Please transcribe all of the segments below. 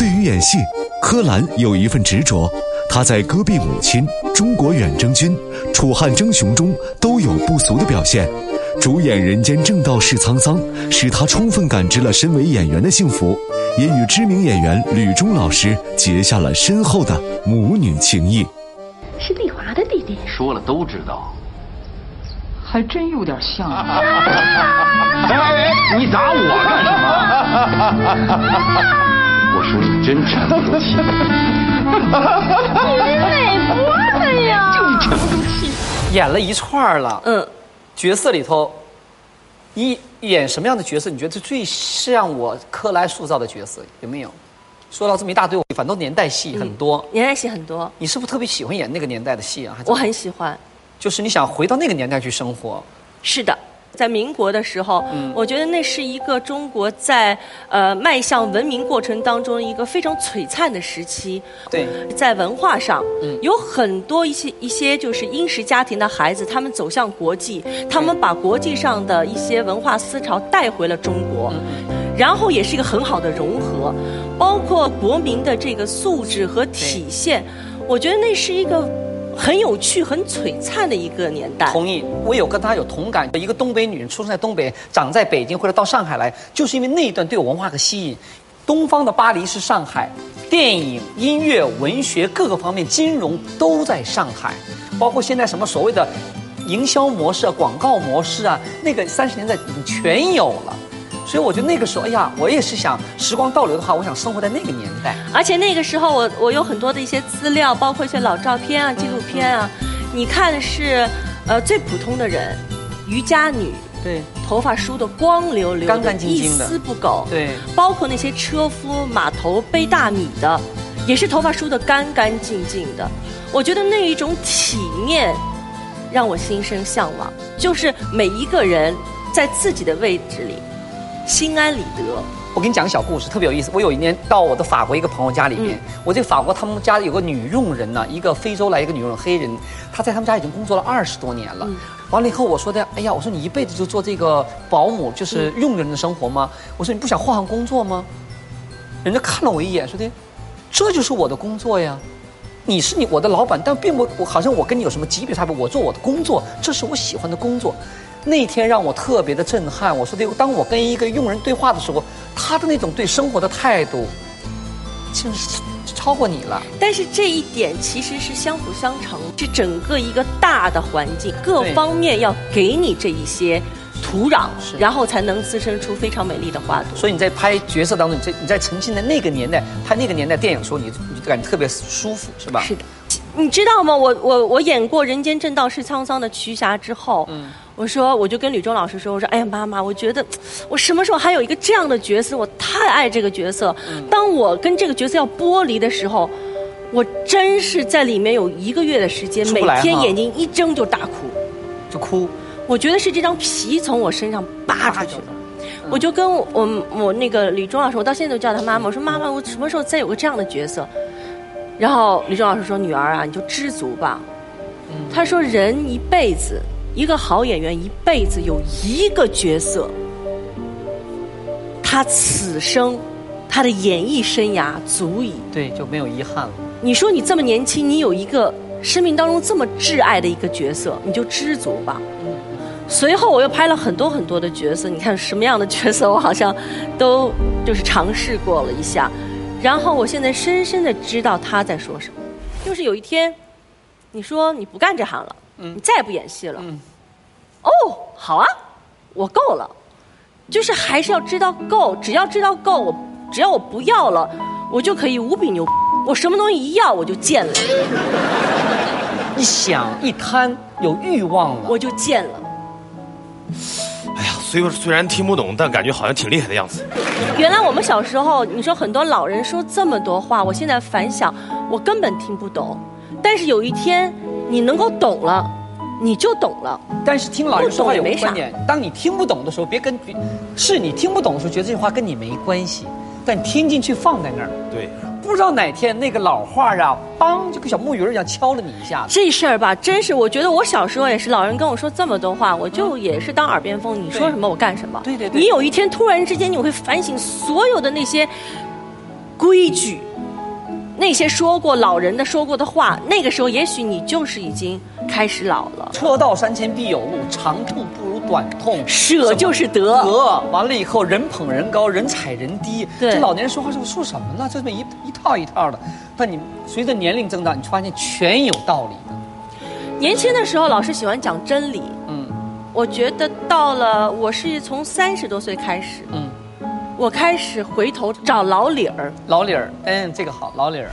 对于演戏，柯蓝有一份执着。他在《戈壁母亲》《中国远征军》《楚汉争雄》中都有不俗的表现。主演《人间正道是沧桑》，使他充分感知了身为演员的幸福，也与知名演员吕中老师结下了深厚的母女情谊。是丽华的弟弟。说了都知道。还真有点像。哎，你打我干什么？你真沉不住气。你是哪国的呀？就是沉不住气。演了一串了，嗯，角色里头，一演什么样的角色？你觉得最像我柯蓝塑造的角色有没有？说到这么一大堆，反正年代戏很多，年代戏很多。你是不是特别喜欢演那个年代的戏啊？我很喜欢。就是你想回到那个年代去生活，是的，在民国的时候，我觉得那是一个中国在呃迈向文明过程当中一个非常璀璨的时期。对，在文化上，有很多一些一些就是殷实家庭的孩子，他们走向国际，他们把国际上的一些文化思潮带回了中国，然后也是一个很好的融合，包括国民的这个素质和体现，我觉得那是一个。很有趣、很璀璨的一个年代。同意，我有跟他有同感。一个东北女人出生在东北，长在北京，或者到上海来，就是因为那一段对我文化的吸引。东方的巴黎是上海，电影、音乐、文学各个方面，金融都在上海，包括现在什么所谓的营销模式、啊广告模式啊，那个三十年代已经全有了。所以我觉得那个时候，哎呀，我也是想时光倒流的话，我想生活在那个年代。而且那个时候，我我有很多的一些资料，包括一些老照片啊、纪录片啊。你看的是，呃，最普通的人，渔家女，对，头发梳得光溜溜，干干净净的，一丝不苟。对，包括那些车夫码头背大米的，也是头发梳得干干净净的。我觉得那一种体面，让我心生向往。就是每一个人在自己的位置里。心安理得。我给你讲个小故事，特别有意思。我有一年到我的法国一个朋友家里面，我这法国他们家有个女佣人呢，一个非洲来一个女佣黑人，她在他们家已经工作了二十多年了。完了以后，我说的，哎呀，我说你一辈子就做这个保姆，就是佣人的生活吗？我说你不想换换工作吗？人家看了我一眼，说的，这就是我的工作呀。你是你我的老板，但并不我好像我跟你有什么级别差别。我做我的工作，这是我喜欢的工作。那天让我特别的震撼。我说的，当我跟一个佣人对话的时候，他的那种对生活的态度，其实超过你了。但是这一点其实是相辅相成，是整个一个大的环境，各方面要给你这一些土壤，然后才能滋生出非常美丽的花朵。所以你在拍角色当中，你在你在沉浸在那个年代拍那个年代电影的时候，你你就感觉特别舒服，是吧？是的。你知道吗？我我我演过《人间正道是沧桑》的瞿霞之后，我说我就跟吕中老师说，我说哎呀妈妈，我觉得我什么时候还有一个这样的角色？我太爱这个角色。当我跟这个角色要剥离的时候，我真是在里面有一个月的时间，每天眼睛一睁就大哭，就哭。我觉得是这张皮从我身上扒出去了。我就跟我我那个吕中老师，我到现在都叫他妈妈。我说妈妈，我什么时候再有个这样的角色？然后吕中老师说：“女儿啊，你就知足吧。”他说：“人一辈子，一个好演员一辈子有一个角色，他此生他的演艺生涯足以对就没有遗憾了。你说你这么年轻，你有一个生命当中这么挚爱的一个角色，你就知足吧。”随后我又拍了很多很多的角色，你看什么样的角色，我好像都就是尝试过了一下。然后我现在深深的知道他在说什么，就是有一天，你说你不干这行了，你再也不演戏了，哦，好啊，我够了，就是还是要知道够，只要知道够，我只要我不要了，我就可以无比牛，我什么东西一要我就贱了，一想一贪有欲望了，我就贱了。哎呀，虽虽然听不懂，但感觉好像挺厉害的样子。原来我们小时候，你说很多老人说这么多话，我现在反想，我根本听不懂。但是有一天，你能够懂了，你就懂了。但是听老人说话有个观点：当你听不懂的时候，别跟是你听不懂的时候，觉得这句话跟你没关系，但听进去放在那儿。对。不知道哪天那个老话啊，梆，就跟小木鱼一样敲了你一下。这事儿吧，真是我觉得我小时候也是，老人跟我说这么多话，我就也是当耳边风。你说什么我干什么。对对对。你有一天突然之间你会反省所有的那些规矩，那些说过老人的说过的话，那个时候也许你就是已经开始老了。车到山前必有路，长痛不如短痛。舍就是得得完了以后，人捧人高，人踩人低。对这老年人说话是说什么呢？这么一一套一套的。但你随着年龄增长，你发现全有道理的。年轻的时候老是喜欢讲真理，嗯我觉得到了我是从三十多岁开始，嗯，我开始回头找老李儿。老李儿，嗯，这个好，老李儿。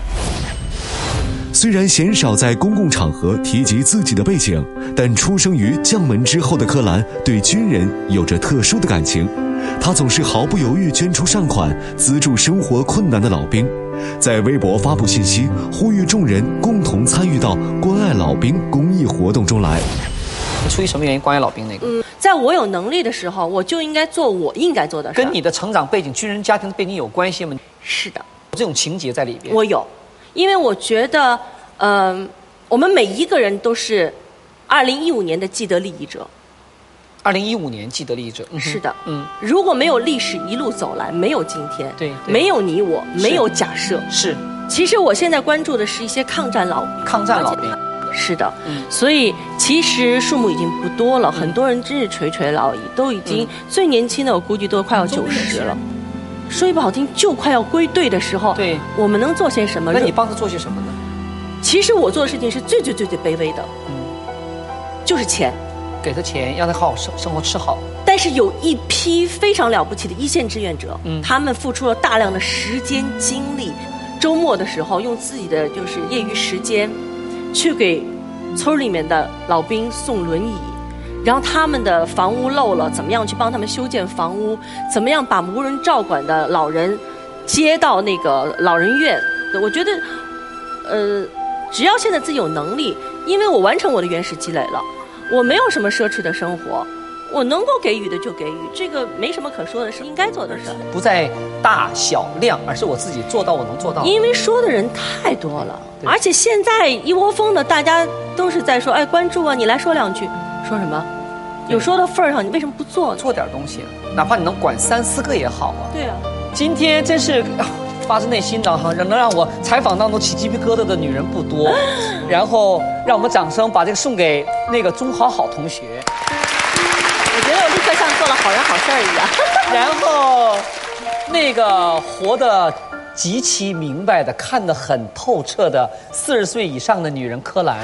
虽然鲜少在公共场合提及自己的背景，但出生于将门之后的柯蓝对军人有着特殊的感情。他总是毫不犹豫捐出善款，资助生活困难的老兵，在微博发布信息，呼吁众人共同参与到关爱老兵公益活动中来。出于什么原因关爱老兵那个？嗯，在我有能力的时候，我就应该做我应该做的事儿。跟你的成长背景、军人家庭背景有关系吗？是的，这种情节在里边。我有，因为我觉得，嗯、我们每一个人都是二零一五年的既得利益者。二零一五年既得利益者。嗯是的，嗯，如果没有历史一路走来，没有今天，对对没有你我，没有假设。是其实我现在关注的是一些抗战老兵。抗战老兵。是的，嗯所以其实数目已经不多了，很多人真是垂垂老矣，都已经、嗯最年轻的我估计都快要九十了。说句不好听，就快要归队的时候，对我们能做些什么？那你帮他做些什么呢？其实我做的事情是最最最最卑微的，嗯，就是钱。给他钱，让他好好生生活，吃好。但是有一批非常了不起的一线志愿者，嗯他们付出了大量的时间精力，周末的时候用自己的就是业余时间，去给村里面的老兵送轮椅，然后他们的房屋漏了，怎么样去帮他们修建房屋，怎么样把无人照管的老人接到那个老人院。我觉得，呃，只要现在自己有能力，因为我完成我的原始积累了，我没有什么奢侈的生活。我能够给予的就给予，这个没什么可说的，是应该做的事儿。不在大小量，而是我自己做到我能做到。因为说的人太多了，而且现在一窝蜂的，大家都是在说，哎，关注啊，你来说两句，说什么？有说到份儿上，你为什么不做呢？做点东西，哪怕你能管三四个也好啊。对啊，今天真是啊 发自内心的哈，能让我采访当中起鸡皮疙瘩的女人不多。然后让我们掌声把这个送给那个钟好好同学。好人好事儿一样。然后，那个活得极其明白的、看得很透彻的四十岁以上的女人柯蓝，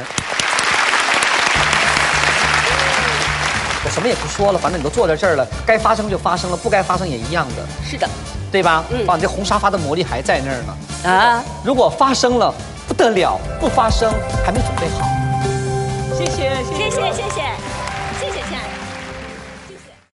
我什么也不说了，反正你都坐在这儿了，该发生就发生了，不该发生也一样的，是的，对吧？嗯哇，这红沙发的魔力还在那儿呢。啊，如果发生了，不得了；不发生，还没准备好。谢谢，谢谢谢谢。